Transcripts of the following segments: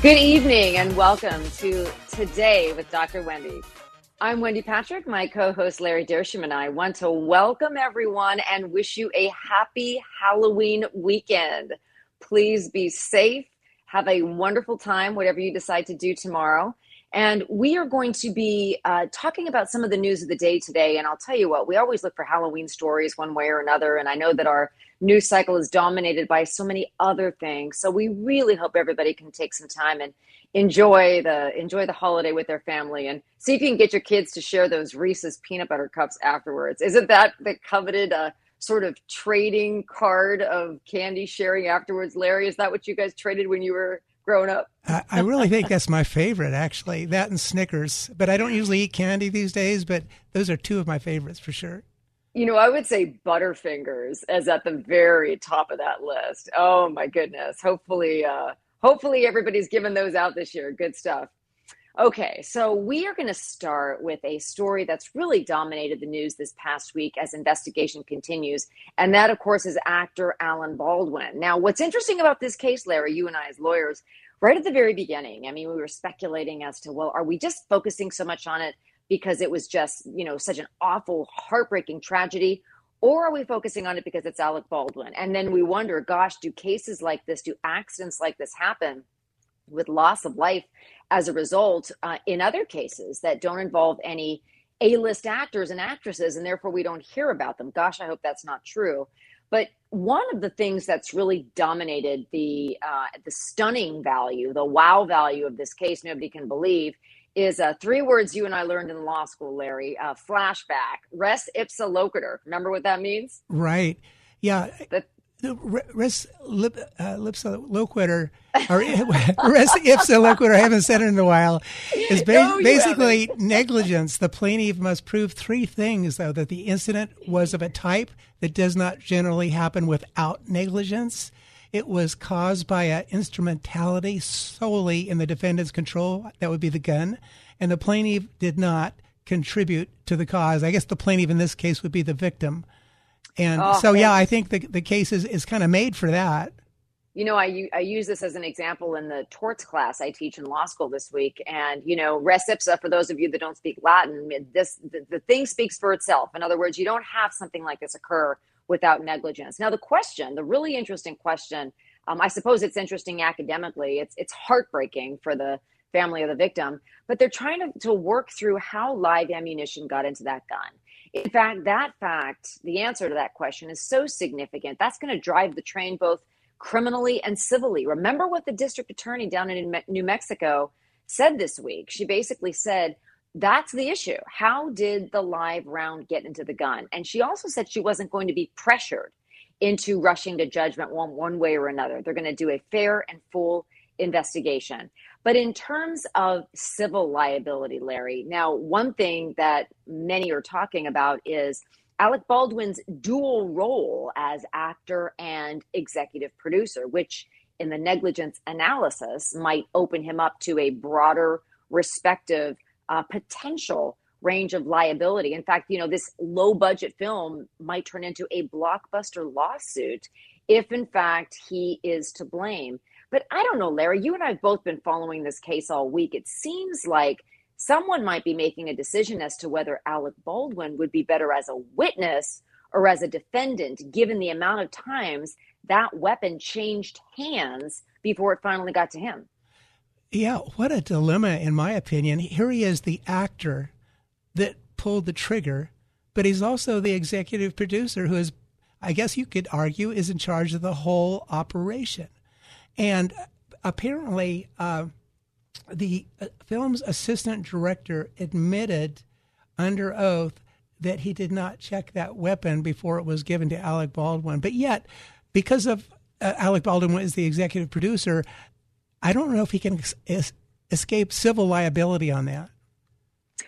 Good evening and welcome to Today with Dr. Wendy. I'm Wendy Patrick. My co host Larry Dersham and I want to welcome everyone and wish you a happy Halloween weekend. Please be safe. Have a wonderful time, whatever you decide to do tomorrow. And we are going to be uh, talking about some of the news of the day today. And I'll tell you what, we always look for Halloween stories one way or another. And I know that our news cycle is dominated by so many other things. So we really hope everybody can take some time and enjoy the enjoy the holiday with their family and see if you can get your kids to share those Reese's peanut butter cups afterwards. Isn't that the coveted uh, sort of trading card of candy sharing afterwards, Larry? Is that what you guys traded when you were growing up? I, I really think that's my favorite, actually. That and Snickers. But I don't usually eat candy these days. But those are two of my favorites for sure. You know, I would say Butterfingers as at the very top of that list. Oh my goodness! Hopefully, uh, hopefully everybody's given those out this year. Good stuff. Okay, so we are going to start with a story that's really dominated the news this past week as investigation continues. And that, of course, is actor Alan Baldwin. Now, what's interesting about this case, Larry, you and I as lawyers, right at the very beginning, I mean, we were speculating as to, well, are we just focusing so much on it because it was just, you know, such an awful, heartbreaking tragedy? Or are we focusing on it because it's Alec Baldwin? And then we wonder, gosh, do cases like this, do accidents like this happen with loss of life as a result uh, in other cases that don't involve any A-list actors and actresses, and therefore we don't hear about them. Gosh, I hope that's not true. But one of the things that's really dominated the uh, the stunning value, the wow value of this case, nobody can believe, is uh, three words you and I learned in law school, Larry. Uh, flashback, res ipsa loquitur. Remember what that means? Right. Yeah. The, the res lip, uh, lipsa loquitur or res ipsa loquitur, I haven't said it in a while, is ba- No, basically negligence. The plaintiff must prove three things, though that the incident was of a type that does not generally happen without negligence. It was caused by an instrumentality solely in the defendant's control. That would be the gun. And the plaintiff did not contribute to the cause. I guess the plaintiff in this case would be the victim. And Oh, so, yeah, I think the, the case is, is kind of made for that. you know, I, I use this as an example in the torts class I teach in law school this week. And, you know, res ipsa, for those of you that don't speak Latin, this the, the thing speaks for itself. In other words, you don't have something like this occur without negligence. Now, the question, the really interesting question, um, I suppose it's interesting academically. It's it's heartbreaking for the family of the victim, but they're trying to, to work through how live ammunition got into that gun. In fact, that fact, the answer to that question is so significant. That's going to drive the train both criminally and civilly. Remember what the district attorney down in New Mexico said this week? She basically said, that's the issue. How did the live round get into the gun? And she also said she wasn't going to be pressured into rushing to judgment one, one way or another. They're going to do a fair and full investigation. But in terms of civil liability, Larry, now, one thing that many are talking about is Alec Baldwin's dual role as actor and executive producer, which in the negligence analysis might open him up to a broader, respective uh, potential range of liability. In fact, you know, this low budget film might turn into a blockbuster lawsuit if, in fact, he is to blame. But I don't know, Larry, you and I have both been following this case all week. It seems like someone might be making a decision as to whether Alec Baldwin would be better as a witness or as a defendant, given the amount of times that weapon changed hands before it finally got to him. Yeah, what a dilemma, in my opinion. Here he is, the actor that pulled the trigger, but he's also the executive producer who is, I guess you could argue, is in charge of the whole operation. And apparently, uh, the uh, film's assistant director admitted under oath that he did not check that weapon before it was given to Alec Baldwin. But yet, because of uh, Alec Baldwin was the executive producer, I don't know if he can es- escape civil liability on that.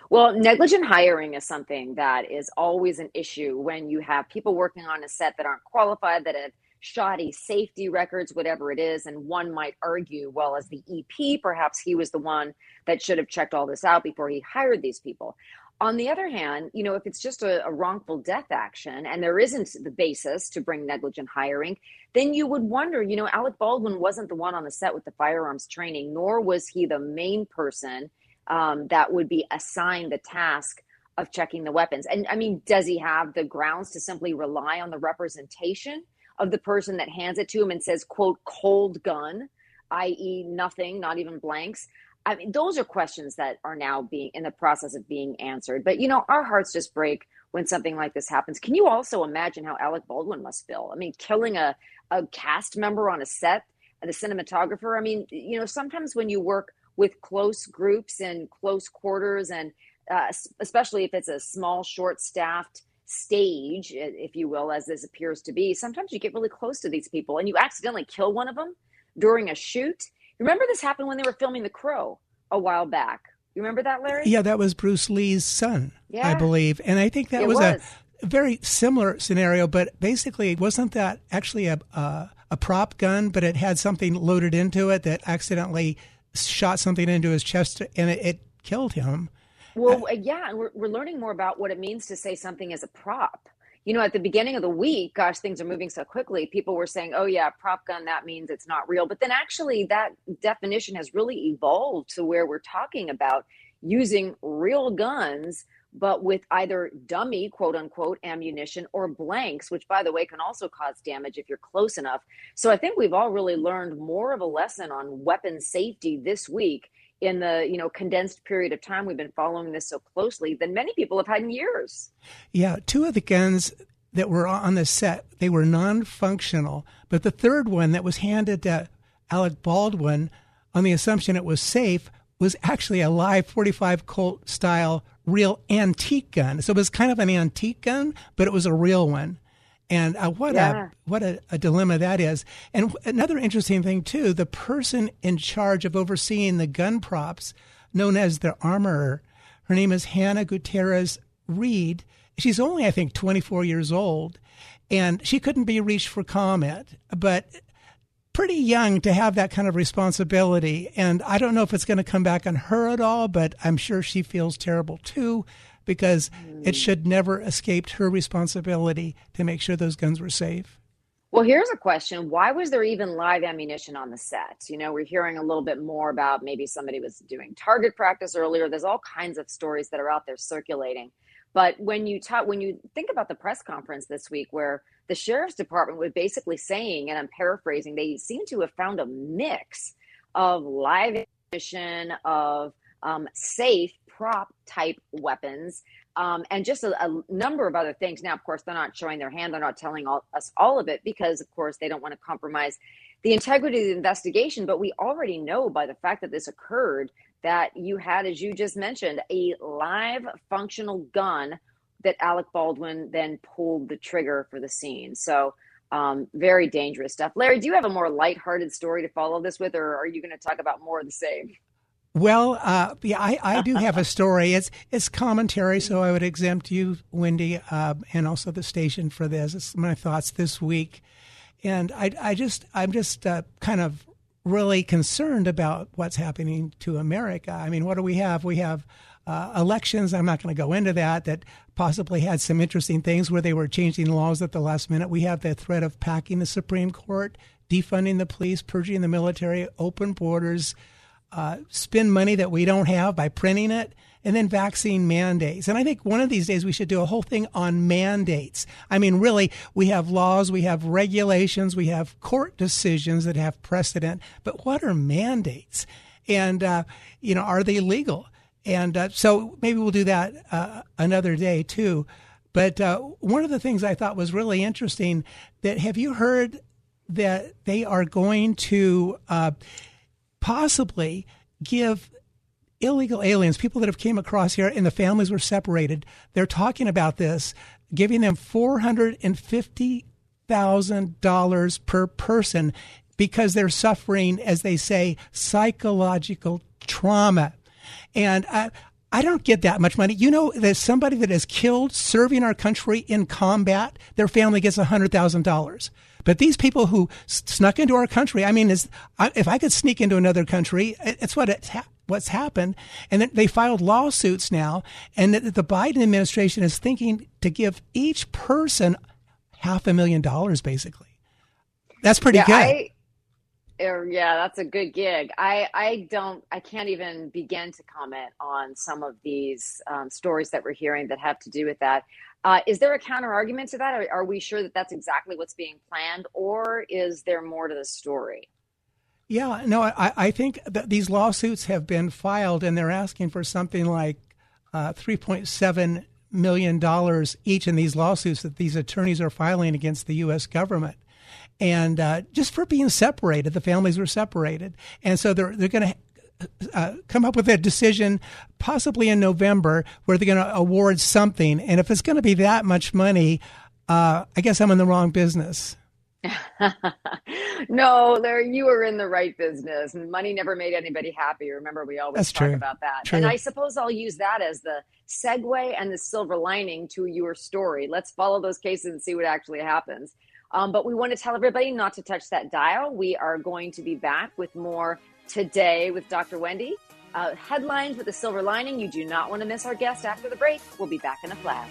Well, negligent hiring is something that is always an issue when you have people working on a set that aren't qualified, that have shoddy safety records, whatever it is. And one might argue, well, as the EP, perhaps he was the one that should have checked all this out before he hired these people. On the other hand, you know, if it's just a, a, wrongful death action and there isn't the basis to bring negligent hiring, then you would wonder, you know, Alec Baldwin wasn't the one on the set with the firearms training, nor was he the main person um, that would be assigned the task of checking the weapons. And I mean, does he have the grounds to simply rely on the representation of the person that hands it to him and says, quote, cold gun, i.e., nothing, not even blanks? I mean, those are questions that are now being in the process of being answered. But, you know, our hearts just break when something like this happens. Can you also imagine how Alec Baldwin must feel? I mean, killing a, a cast member on a set, the cinematographer. I mean, you know, sometimes when you work with close groups and close quarters, and uh, especially if it's a small, short staffed stage, if you will, as this appears to be, sometimes you get really close to these people and you accidentally kill one of them during a shoot Remember this happened when they were filming The Crow a while back. You remember that, Larry? Yeah, that was Bruce Lee's son, yeah. I believe. And I think that was, was, a very similar scenario, but basically, wasn't that actually a, a, a prop gun, but it had something loaded into it that accidentally shot something into his chest and it, it killed him? Well, uh, yeah, we're, we're learning more about what it means to say something is a prop you know, at the beginning of the week, gosh, things are moving so quickly. People were saying, oh, yeah, prop gun, that means it's not real. But then actually, that definition has really evolved to where we're talking about using real guns, but with either dummy, quote unquote, ammunition or blanks, which, by the way, can also cause damage if you're close enough. So I think we've all really learned more of a lesson on weapon safety this week in the you know condensed period of time we've been following this so closely than many people have had in years. Yeah, two of the guns that were on the set they were non-functional, but the third one that was handed to Alec Baldwin on the assumption it was safe was actually a live 45 Colt style real antique gun. So it was kind of an antique gun, but it was a real one. And uh, what yeah. a what a, a, dilemma that is. And another interesting thing too, the person in charge of overseeing the gun props, known as the armorer, her name is Hannah Gutierrez Reed. She's only I think 24 years old, and she couldn't be reached for comment, but pretty young to have that kind of responsibility. And I don't know if it's going to come back on her at all, but I'm sure she feels terrible too because it should never escaped her responsibility to make sure those guns were safe. Well, here's a question. Why was there even live ammunition on the set? You know, we're hearing a little bit more about maybe somebody was doing target practice earlier. There's all kinds of stories that are out there circulating. But when you talk, when you think about the press conference this week, where the sheriff's department was basically saying, and I'm paraphrasing, they seem to have found a mix of live ammunition, of um, safe prop type weapons, um, and just a, a, number of other things. Now, of course, they're not showing their hand; they're not telling all, us all of it because, of course, they don't want to compromise the integrity of the investigation. But we already know by the fact that this occurred that you had, as you just mentioned, a live functional gun that Alec Baldwin then pulled the trigger for the scene. So. Um, very dangerous stuff. Larry, do you have a more lighthearted story to follow this with, or are you going to talk about more of the same? Well, uh, yeah, I, I do have a story. It's it's commentary, so I would exempt you, Wendy, uh, and also the station for this. It's my thoughts this week, and I I just I'm just uh, kind of really concerned about what's happening to America. I mean, what do we have? We have uh, elections. I'm not going to go into that. That possibly had some interesting things where they were changing laws at the last minute. We have the threat of packing the Supreme Court, defunding the police, purging the military, open borders uh, spend money that we don't have by printing it, and then vaccine mandates. And I think one of these days we should do a whole thing on mandates. I mean, really, we have laws, we have regulations, we have court decisions that have precedent, but what are mandates? And, uh, you know, are they legal? And uh, so maybe we'll do that uh, another day too. But uh, one of the things I thought was really interesting that have you heard that they are going to uh, possibly give illegal aliens, people that have came across here and the families were separated, they're talking about this, giving them four hundred and fifty thousand dollars per person because they're suffering, as they say, psychological trauma. And I, I don't get that much money. You know, there's somebody that is killed serving our country in combat, their family gets $100,000. But these people who snuck into our country, I mean, is, if I could sneak into another country, it's what it's ha- what's happened. And they filed lawsuits now, and the Biden administration is thinking to give each person half a million dollars, basically. That's pretty yeah, good. I, yeah, that's a good gig. I, I don't, I can't even begin to comment on some of these um, stories that we're hearing that have to do with that. Uh, is there a counter argument to that? Are, we sure that that's exactly what's being planned, or is there more to the story? Yeah, no, I, I think that these lawsuits have been filed, and they're asking for something like uh, 3.7 million dollars each in these lawsuits that these attorneys are filing against the U.S. government and uh, just for being separated. The families were separated, and so they're they're going to. Uh, come up with a decision possibly in November where they're going to award something. And if it's going to be that much money, uh, I guess I'm in the wrong business. no, there you are in the right business. Money never made anybody happy. Remember, we always That's talk true. about that. True. And I suppose I'll use that as the segue and the silver lining to your story. Let's follow those cases and see what actually happens. Um, but we want to tell everybody not to touch that dial. We are going to be back with more today with Dr. Wendy. Uh, headlines with a silver lining. You do not want to miss our guest after the break. We'll be back in a flash.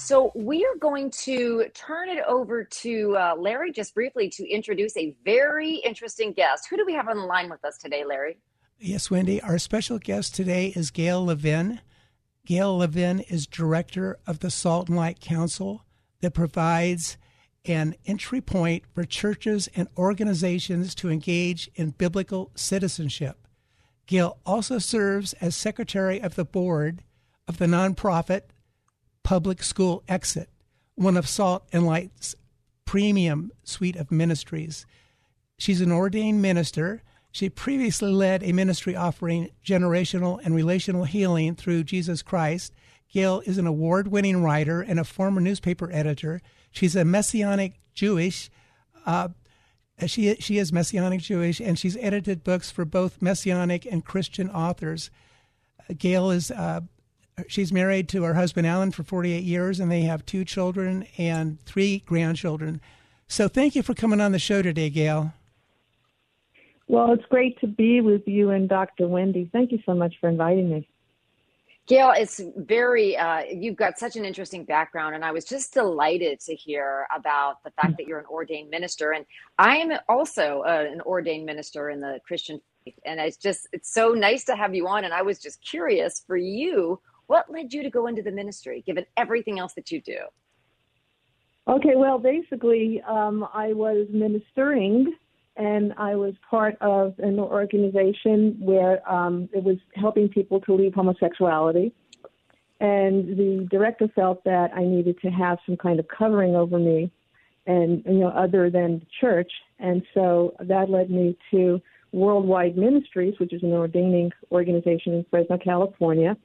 So, we are going to turn it over to uh, Larry just briefly to introduce a very interesting guest. Who do we have on the line with us today, Larry? Yes, Wendy. Our special guest today is Gail Levin. Gail Levin is director of the Salt and Light Council that provides an entry point for churches and organizations to engage in biblical citizenship. Gail also serves as secretary of the board of the nonprofit Public School Exit, one of Salt and Light's premium suite of ministries. She's an ordained minister. She previously led a ministry offering generational and relational healing through Jesus Christ. Gail is an award winning writer and a former newspaper editor. She's a Messianic Jewish. Uh, she, she is Messianic Jewish, and she's edited books for both Messianic and Christian authors. Gail is uh, she's married to her husband Alan for 48 years, and they have two children and three grandchildren. So thank you for coming on the show today, Gail. Well, it's great to be with you and Dr. Wendy. Thank you so much for inviting me. Gail, it's very, uh, you've got such an interesting background, and I was just delighted to hear about the fact that you're an ordained minister. And I am also uh, an ordained minister in the Christian faith. And it's just, it's so nice to have you on. And I was just curious for you, what led you to go into the ministry, given everything else that you do? Okay, well, basically, um, I was ministering and I was part of an organization where um, it was helping people to leave homosexuality. And the director felt that I needed to have some kind of covering over me, and you know, other than the church. And so that led me to Worldwide Ministries, which is an ordaining organization in Fresno, California.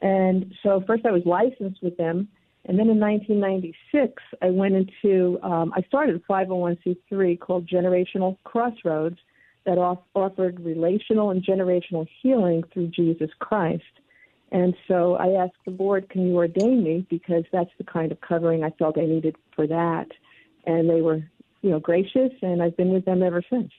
And so first I was licensed with them, And then in 1996, I went into, um, I started a 501c3 called Generational Crossroads that off- offered relational and generational healing through Jesus Christ. And so I asked the board, can you ordain me? Because that's the kind of covering I felt I needed for that. And they were, you know, gracious, and I've been with them ever since.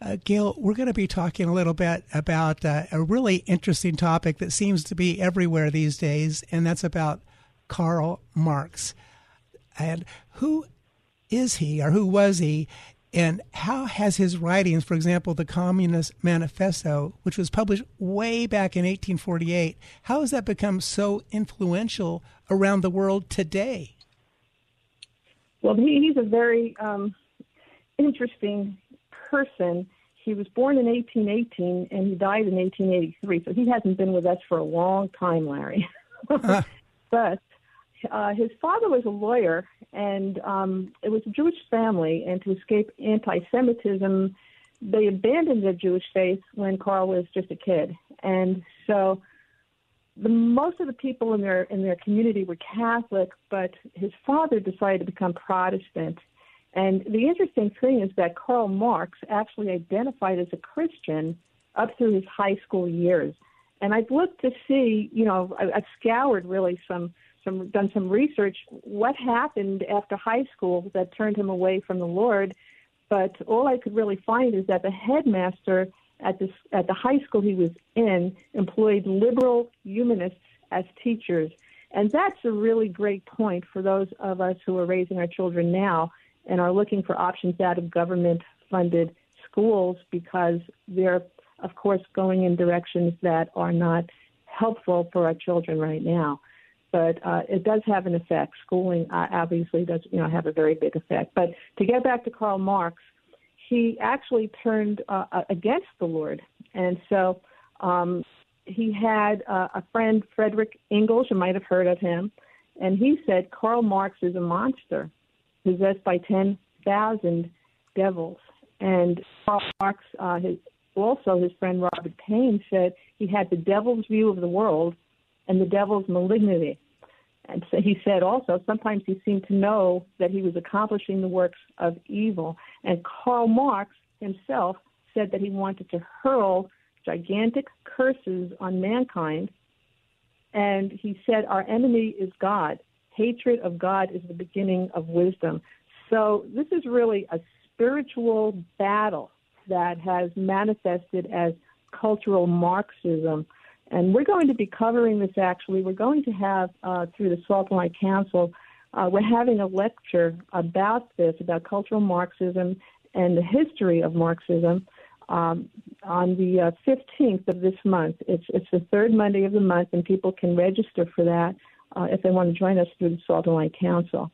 Uh, Gail, we're going to be talking a little bit about uh, a really interesting topic that seems to be everywhere these days, and that's about Karl Marx. And who is he, or who was he, and how has his writings, for example, the Communist Manifesto, which was published way back in 1848, how has that become so influential around the world today? Well, he, he's a very um, interesting person. He was born in 1818 and he died in 1883, so he hasn't been with us for a long time, Larry. uh. But uh, his father was a lawyer, and um, it was a Jewish family. And to escape anti-Semitism, they abandoned their Jewish faith when Karl was just a kid. And so, the most of the people in their in their community were Catholic, but his father decided to become Protestant. And the interesting thing is that Karl Marx actually identified as a Christian up through his high school years. And I've looked to see, you know, I've scoured really some some done some research what happened after high school that turned him away from the Lord. But all I could really find is that the headmaster at the at the high school he was in employed liberal humanists as teachers, and that's a really great point for those of us who are raising our children now and are looking for options out of government funded schools because they're of course going in directions that are not helpful for our children right now but uh, it does have an effect. Schooling uh, obviously does, you know, have a very big effect. But to get back to Karl Marx, he actually turned uh, against the Lord, and so um, he had uh, a friend, Frederick Engels. You might have heard of him, and he said Karl Marx is a monster possessed by ten thousand devils. And Karl Marx, uh, his, also his friend Robert Payne said he had the devil's view of the world and the devil's malignity. And so he said also, sometimes he seemed to know that he was accomplishing the works of evil. And Karl Marx himself said that he wanted to hurl gigantic curses on mankind. And he said, Our enemy is God. Hatred of God is the beginning of wisdom. So this is really a spiritual battle that has manifested as cultural Marxism and we're going to be covering this actually. We're going to have, uh, through the Salt and Council, uh, we're having a lecture about this, about cultural Marxism and the history of Marxism um, on the uh, 15th of this month. It's, it's the third Monday of the month, and people can register for that uh, if they want to join us through the Salt and Light Council.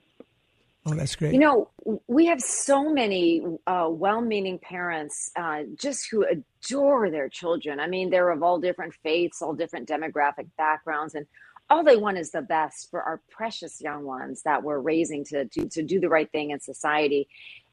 Oh, that's great. You know, we have so many uh, well meaning parents uh, just who adore their children. I mean, they're of all different faiths, all different demographic backgrounds, and all they want is the best for our precious young ones that we're raising to, to, to do the right thing in society.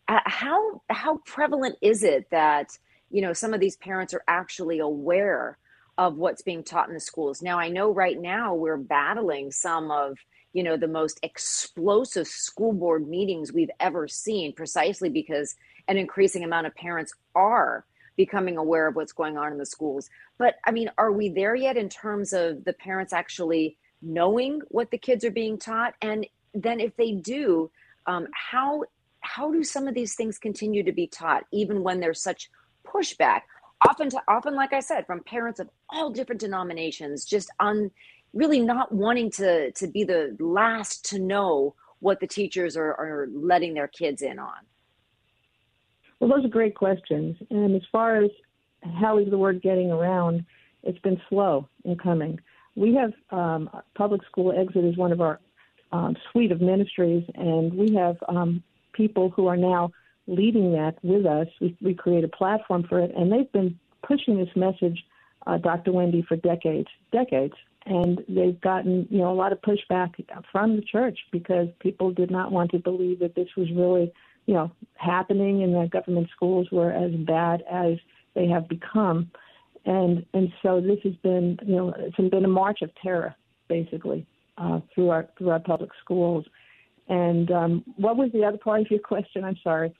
Uh, how, how prevalent is it that, you know, some of these parents are actually aware of what's being taught in the schools? Now, I know right now we're battling some of you know the most explosive school board meetings we've ever seen precisely because an increasing amount of parents are becoming aware of what's going on in the schools. But i mean are we there yet in terms of the parents actually knowing what the kids are being taught? And then if they do um, how how do some of these things continue to be taught even when there's such pushback often to, often like i said from parents of all different denominations just on really not wanting to to be the last to know what the teachers are, are letting their kids in on? Well, those are great questions. And as far as how is the word getting around, it's been slow in coming. We have um, public school exit is one of our um, suite of ministries, and we have um, people who are now leading that with us. We, we create a platform for it, and they've been pushing this message, uh, Dr. Wendy, for decades, decades and they've gotten you know a lot of pushback from the church because people did not want to believe that this was really you know happening and that government schools were as bad as they have become and and so this has been you know it's been a march of terror basically uh, through our through our public schools. And um, what was the other part of your question? I'm sorry.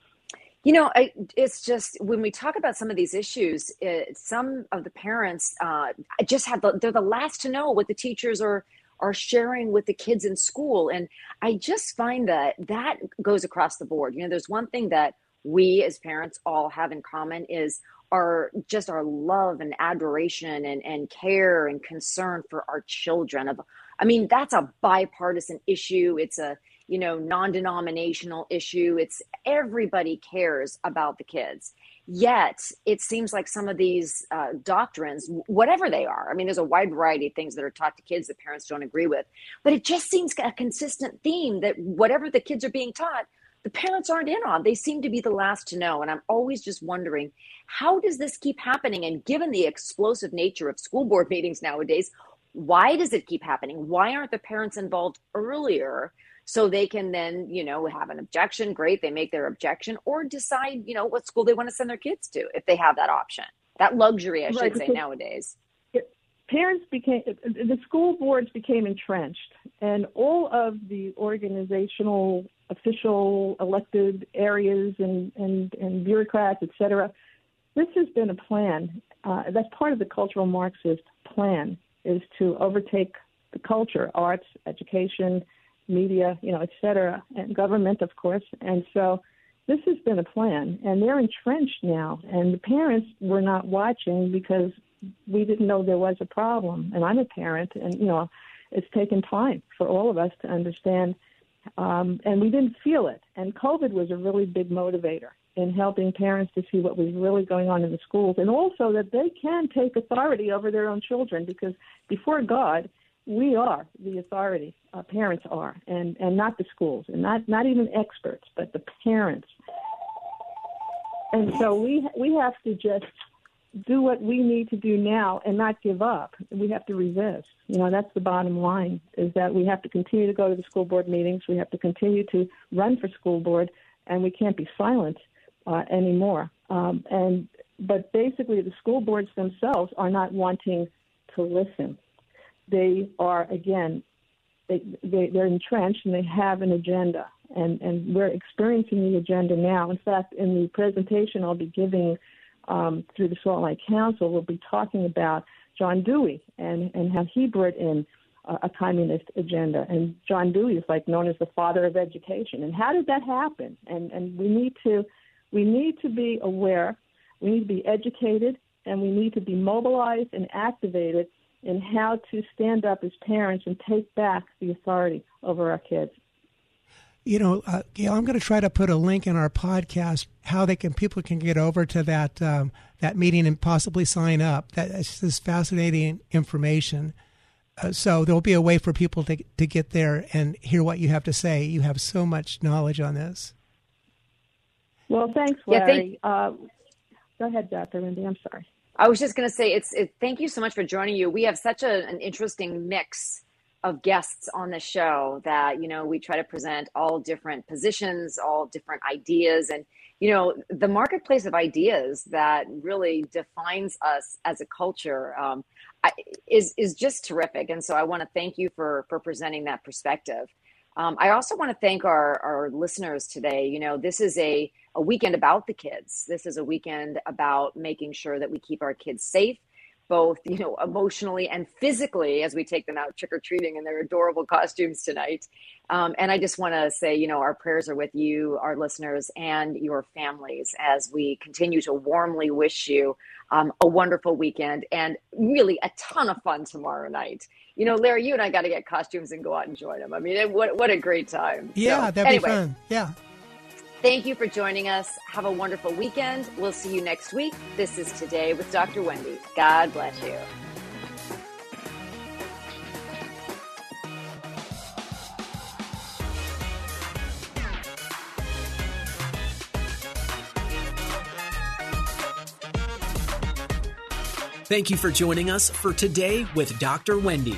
You know, I, it's just when we talk about some of these issues, it, some of the parents uh, just have the, they're the last to know what the teachers are are sharing with the kids in school, and I just find that that goes across the board. You know, there's one thing that we as parents all have in common is our just our love and adoration and, and care and concern for our children of i mean that's a bipartisan issue it's a you know non-denominational issue. It's everybody cares about the kids. Yet it seems like some of these uh, doctrines whatever they are i mean there's a wide variety of things that are taught to kids that parents don't agree with but it just seems a consistent theme that whatever the kids are being taught the parents aren't in on. They seem to be the last to know and i'm always just wondering how does this keep happening? And given the explosive nature of school board meetings nowadays why does it keep happening? Why aren't the parents involved earlier so they can then you know have an objection great they make their objection or decide you know what school they want to send their kids to if they have that option. That luxury i should right, say nowadays. Parents became the school boards became entrenched and all of the organizational official elected areas and and, and bureaucrats et cetera this has been a plan uh, that's part of the cultural marxist plan is to overtake the culture arts education media, you know, et cetera, and government, of course. And so this has been a plan, and they're entrenched now. And the parents were not watching because we didn't know there was a problem. And I'm a parent, and you know, it's taken time for all of us to understand, um, and we didn't feel it. And COVID was a really big motivator in helping parents to see what was really going on in the schools, and also that they can take authority over their own children because before God, we are the authority. Uh, parents are, and and not the schools, and not not even experts, but the parents. And so we we have to just do what we need to do now and not give up. We have to resist. You know, that's the bottom line is that we have to continue to go to the school board meetings. We have to continue to run for school board, and we can't be silent uh, anymore. Um, and but basically, the school boards themselves are not wanting to listen they are again they, they they're entrenched and they have an agenda. And and we're experiencing the agenda now. In fact in the presentation i'll be giving um, through the salt lake council we'll be talking about john dewey and and how he brought in a, a communist agenda. And john dewey is like known as the father of education. And how did that happen? And and we need to we need to be aware we need to be educated and we need to be mobilized and activated in how to stand up as parents and take back the authority over our kids. You know, uh, Gail, I'm going to try to put a link in our podcast how they can people can get over to that um, that meeting and possibly sign up. That is this fascinating information. Uh, so there'll be a way for people to to get there and hear what you have to say. You have so much knowledge on this. Well, thanks, Larry. Yeah, thank- uh, go ahead, Dr. Wendy. I'm sorry. I was just going to say, it's. It, thank you so much for joining you. We have such a, an interesting mix of guests on the show that you know we try to present all different positions, all different ideas, and you know the marketplace of ideas that really defines us as a culture um, I, is is just terrific. And so I want to thank you for for presenting that perspective. Um, I also want to thank our, our listeners today. You know, this is a, a weekend about the kids. This is a weekend about making sure that we keep our kids safe, both, you know, emotionally and physically as we take them out trick or treating in their adorable costumes tonight. Um, and I just want to say, you know, our prayers are with you, our listeners, and your families as we continue to warmly wish you um, a wonderful weekend and really a ton of fun tomorrow night. You know, Larry, you and I got to get costumes and go out and join them. I mean, it, what what a great time! Yeah, so, that'd anyway, be fun. Yeah. Thank you for joining us. Have a wonderful weekend. We'll see you next week. This is Today with Dr. Wendy. God bless you. Thank you for joining us for Today with Dr. Wendy.